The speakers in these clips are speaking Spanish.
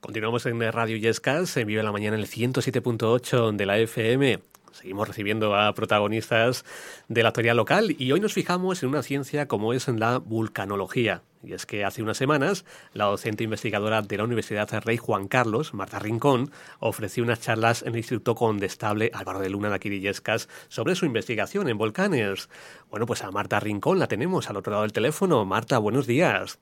Continuamos en Radio Yescas, en Vive la Mañana en el 107.8 de la FM. Seguimos recibiendo a protagonistas de la actualidad local y hoy nos fijamos en una ciencia como es la vulcanología. Y es que hace unas semanas la docente investigadora de la Universidad Rey Juan Carlos, Marta Rincón, ofreció unas charlas en el Instituto Condestable Álvaro de Luna de Aquirillescas sobre su investigación en volcanes. Bueno, pues a Marta Rincón la tenemos al otro lado del teléfono. Marta, buenos días.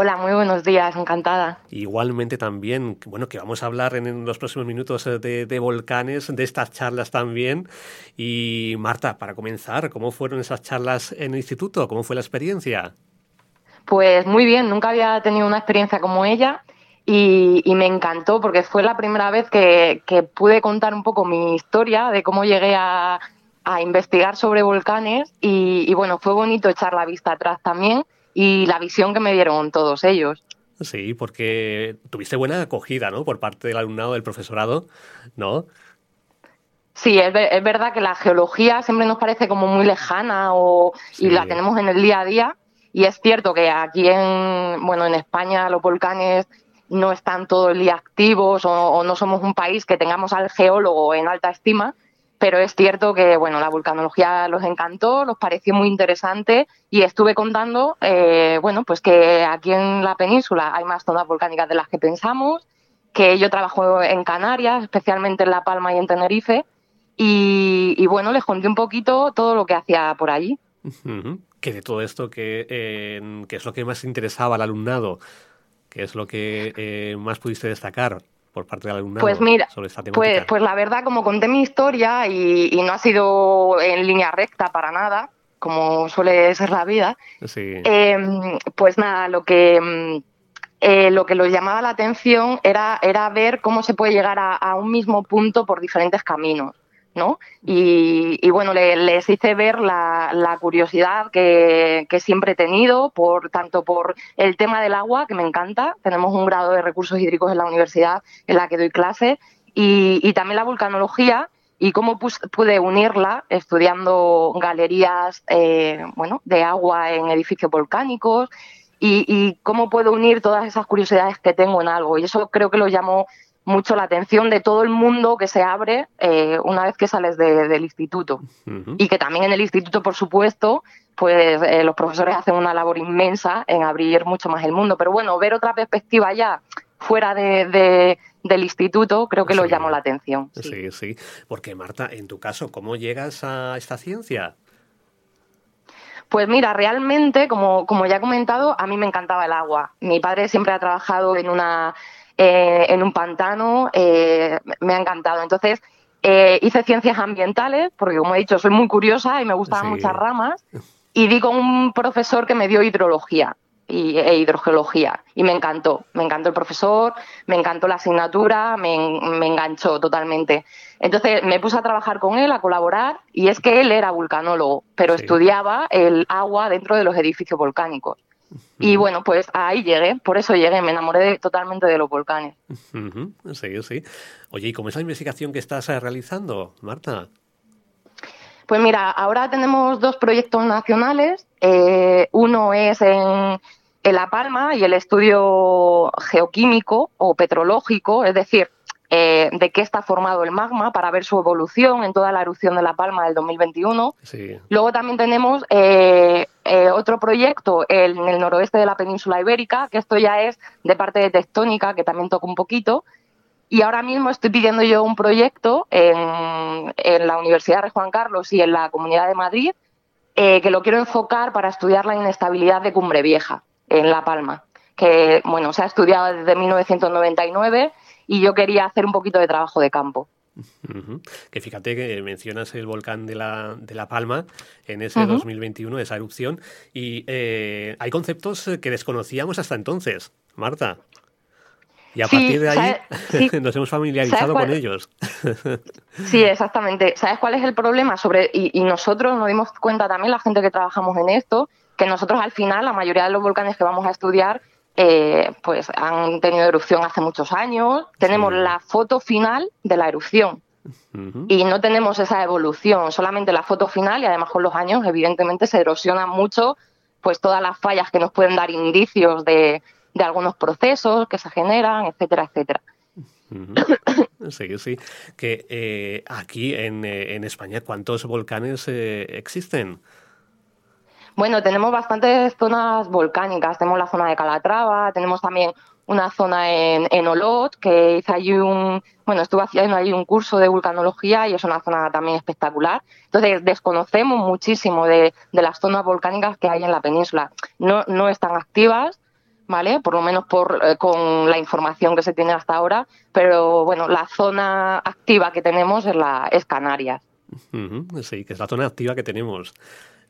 Hola, muy buenos días, encantada. Igualmente también, bueno, que vamos a hablar en, los próximos minutos eh, de, volcanes, de estas charlas también. Y Marta, para comenzar, ¿cómo fueron esas charlas en el instituto? ¿Cómo fue la experiencia? Pues muy bien, nunca había tenido una experiencia como ella y, me encantó porque fue la primera vez que, pude contar un poco mi historia de cómo llegué a, investigar sobre volcanes y, y bueno, fue bonito echar la vista atrás también y la visión que me dieron todos ellos. Sí, porque tuviste buena acogida, ¿no? Por parte del alumnado, del profesorado, ¿no? Sí, es, verdad que la geología siempre nos parece como muy lejana o, y la tenemos en el día a día. Y es cierto que aquí en, bueno, en España los volcanes no están todo el día activos o no somos un país que tengamos al geólogo en alta estima, pero es cierto que bueno la vulcanología los encantó, los pareció muy interesante y estuve contando eh, bueno pues que aquí en la península hay más zonas volcánicas de las que pensamos, que yo trabajo en Canarias, especialmente en La Palma y en Tenerife y, bueno les conté un poquito todo lo que hacía por allí. Que de todo esto que, es lo que más interesaba al alumnado, que es lo que eh, más pudiste destacar por parte del alumnado pues mira, Pues, pues la verdad, como conté mi historia y, no ha sido en línea recta para nada, como suele ser la vida, em, pues nada, lo que... Em, eh, lo que los llamaba la atención era, era ver cómo se puede llegar a un mismo punto por diferentes caminos. Y, bueno, les hice ver la, curiosidad que, siempre he tenido, por tanto por el tema del agua, que me encanta. Tenemos un grado de recursos hídricos en la universidad en la que doy clase, y, también la vulcanología y cómo pude unirla estudiando galerías eh, bueno, de agua en edificios volcánicos y, y, cómo puedo unir todas esas curiosidades que tengo en algo. Y eso creo que lo llamo mucho la atención de todo el mundo que se abre eh, una vez que sales del instituto. Y que también en el instituto, por supuesto, pues eh, los profesores hacen una labor inmensa en abrir mucho más el mundo. Pero bueno, ver otra perspectiva ya fuera de, del instituto creo que lo llamó la atención. Sí. sí, Porque Marta, en tu caso, ¿cómo llegas a esta ciencia? Pues mira, realmente, como, como ya he comentado, a mí me encantaba el agua. Mi padre siempre ha trabajado en una eh, en un pantano, eh, me ha encantado. Entonces, eh, hice ciencias ambientales, porque como he dicho, soy muy curiosa y me gustaban muchas ramas, y di con un profesor que me dio hidrología y, e hidrogeología, y me encantó. Me encantó el profesor, me encantó la asignatura, me, enganchó totalmente. Entonces me puse a trabajar con él, a colaborar, y es que él era vulcanólogo, pero estudiaba el agua dentro de los edificios volcánicos. Y bueno, pues ahí llegué, por eso llegué, me enamoré totalmente de los volcanes. Sí, sí. Oye, ¿y cómo es la investigación que estás eh, realizando, Marta? Pues mira, ahora tenemos dos proyectos nacionales. Eh, uno es en, en La Palma y el estudio geoquímico o petrológico, es decir, eh, de qué está formado el magma para ver su evolución en toda la erupción de La Palma del 2021. Luego también tenemos eh, otro proyecto en el noroeste de la península ibérica, que esto ya es de parte de tectónica, que también toca un poquito. Y ahora mismo estoy pidiendo yo un proyecto en, en la Universidad de Juan Carlos y en la Comunidad de Madrid, que lo quiero enfocar para estudiar la inestabilidad de Cumbre Vieja en La Palma, que bueno se ha estudiado desde 1999 y yo quería hacer un poquito de trabajo de campo. Que fíjate que mencionas el volcán de la, de la Palma en ese 2021, esa erupción, y eh, hay conceptos que desconocíamos hasta entonces. Marta. Y a partir de ahí nos hemos familiarizado con ellos. sí, exactamente. ¿Sabes cuál es el problema? Sobre, y, nosotros nos dimos cuenta también, la gente que trabajamos en esto, que nosotros al final, la mayoría de los volcanes que vamos a estudiar, eh, pues han tenido erupción hace muchos años. Tenemos la foto final de la erupción. Y no tenemos esa evolución, solamente la foto final y además con los años evidentemente se erosiona mucho pues todas las fallas que nos pueden dar indicios de, de algunos procesos que se generan, etcétera, etcétera. Sí, sí. Que eh, aquí en, eh, en, España, ¿cuántos volcanes eh, existen? Bueno, tenemos bastantes zonas volcánicas. Tenemos la zona de Calatrava, tenemos también una zona en, en Olot, que hice allí un, bueno, estuve haciendo allí un curso de vulcanología y es una zona también espectacular. Entonces, desconocemos muchísimo de, de las zonas volcánicas que hay en la península. No, no están activas, ¿vale? Por lo menos por, eh, con la información que se tiene hasta ahora, pero bueno, la zona activa que tenemos es, la, es Canarias. sí, que es la zona activa que tenemos.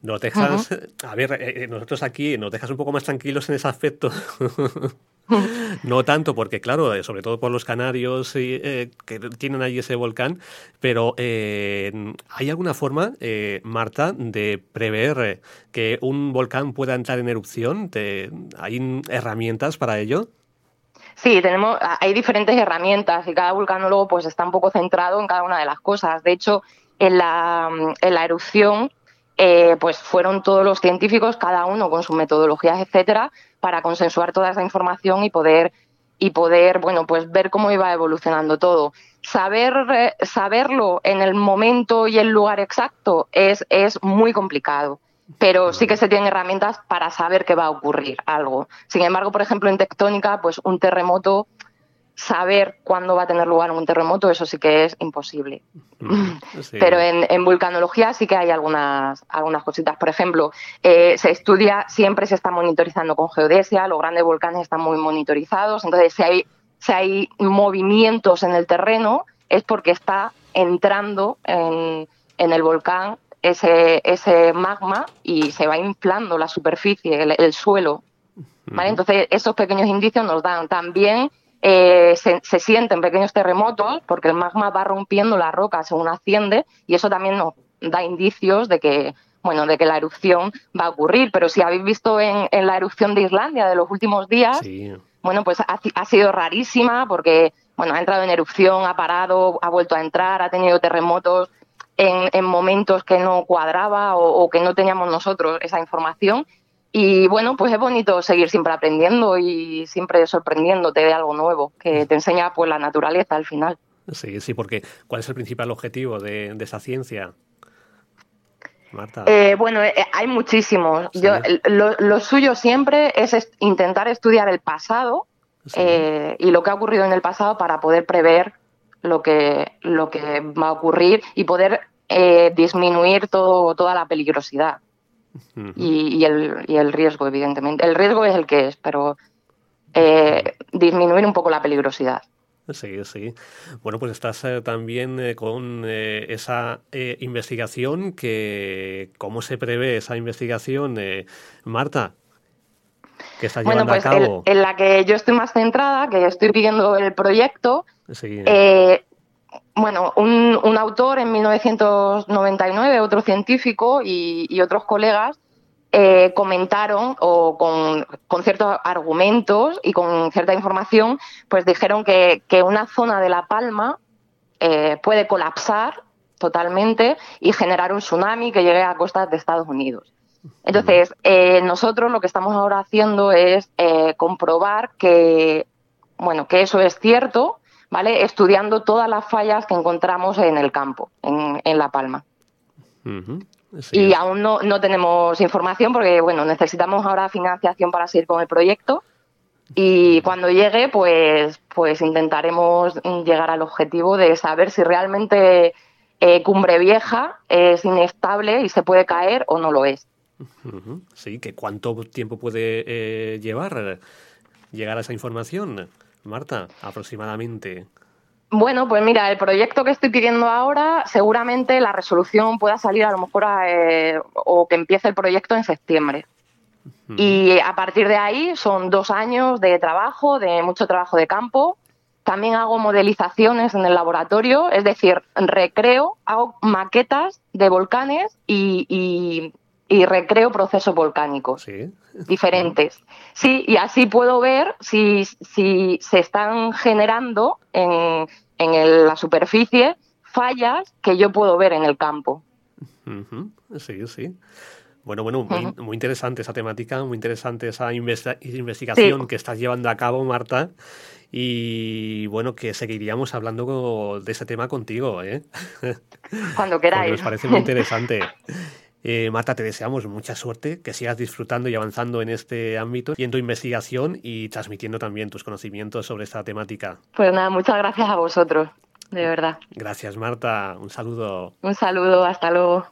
Nos dejas, a ver, eh, eh, nosotros aquí nos dejas un poco más tranquilos en ese aspecto. no tanto porque, claro, eh, sobre todo por los canarios que tienen ahí ese volcán, pero ¿hay alguna forma, Marta, de prever que un volcán pueda entrar en erupción? ¿Hay herramientas para ello? Sí, tenemos, hay diferentes herramientas y cada vulcanólogo pues está un poco centrado en cada una de las cosas. De hecho, en la, en la erupción eh, pues fueron todos los científicos, cada uno con sus metodologías, etcétera, para consensuar toda esa información y poder y poder, bueno, pues ver cómo iba evolucionando todo. Saber, eh, saberlo en el momento y el lugar exacto es, es muy complicado, pero sí que se tienen herramientas para saber que va a ocurrir algo. Sin embargo, por ejemplo, en tectónica, pues un terremoto saber cuándo va a tener lugar un terremoto, eso sí que es imposible. Mm, Pero en, vulcanología sí que hay algunas, algunas cositas. Por ejemplo, eh, se estudia, siempre se está monitorizando con geodesia, los grandes volcanes están muy monitorizados, entonces si hay, si hay movimientos en el terreno es porque está entrando en, en el volcán ese, ese magma y se va inflando la superficie, el, suelo. Entonces, esos pequeños indicios nos dan también eh, se, sienten pequeños terremotos porque el magma va rompiendo la roca según asciende y eso también nos da indicios de que bueno de que la erupción va a ocurrir. Pero si habéis visto en, la erupción de Islandia de los últimos días bueno pues ha, sido rarísima porque bueno ha entrado en erupción ha parado ha vuelto a entrar ha tenido terremotos en, momentos que no cuadraba o que no teníamos nosotros esa información y bueno, pues es bonito seguir siempre aprendiendo y siempre sorprendiéndote de algo nuevo, que te enseña pues la naturaleza al final. Sí, sí, porque ¿cuál es el principal objetivo de, esa ciencia? Marta. Eh, bueno, eh, hay muchísimos. Yo, lo, suyo siempre es intentar estudiar el pasado eh, y lo que ha ocurrido en el pasado para poder prever lo que, lo que va a ocurrir y poder disminuir todo, toda la peligrosidad y, el, y, el, riesgo, evidentemente. El riesgo es el que es, pero eh, disminuir un poco la peligrosidad. Sí, sí. Bueno, pues estás eh, también eh, con esa investigación que, ¿cómo se prevé esa investigación, Marta? Que está bueno, pues a cabo. en la que yo estoy más centrada, que estoy pidiendo el proyecto, sí bueno, un, autor en 1999, otro científico y, otros colegas eh, comentaron o con, ciertos argumentos y con cierta información, pues dijeron que, una zona de La Palma eh, puede colapsar totalmente y generar un tsunami que llegue a costas de Estados Unidos. Entonces, eh, nosotros lo que estamos ahora haciendo es comprobar que, bueno, que eso es cierto, ¿vale? Estudiando todas las fallas que encontramos en el campo, en, La Palma. y aún no, no tenemos información porque, bueno, necesitamos ahora financiación para seguir con el proyecto y cuando llegue, pues, pues intentaremos llegar al objetivo de saber si realmente eh, Cumbre Vieja es inestable y se puede caer o no lo es. Sí, que cuánto tiempo puede eh, llevar llegar a esa información. Marta, aproximadamente? Bueno, pues mira, el proyecto que estoy pidiendo ahora, seguramente la resolución pueda salir a lo mejor eh, o que empiece el proyecto en septiembre. Y a partir de ahí son dos años de trabajo, de mucho trabajo de campo. También hago modelizaciones en el laboratorio, es decir, recreo, hago maquetas de volcanes y, recreo procesos volcánicos diferentes. Sí, y así puedo ver si, si se están generando en, en la superficie fallas que yo puedo ver en el campo. Sí, sí. Bueno, bueno, muy, interesante esa temática, muy interesante esa investigación que estás llevando a cabo, Marta. Y bueno, que seguiríamos hablando de ese tema contigo, ¿eh? Cuando queráis. nos parece muy interesante. Eh, Marta, te deseamos mucha suerte, que sigas disfrutando y avanzando en este ámbito y en tu investigación y transmitiendo también tus conocimientos sobre esta temática. Pues nada, muchas gracias a vosotros, de verdad. Gracias, Marta. Un saludo. Un saludo, hasta luego.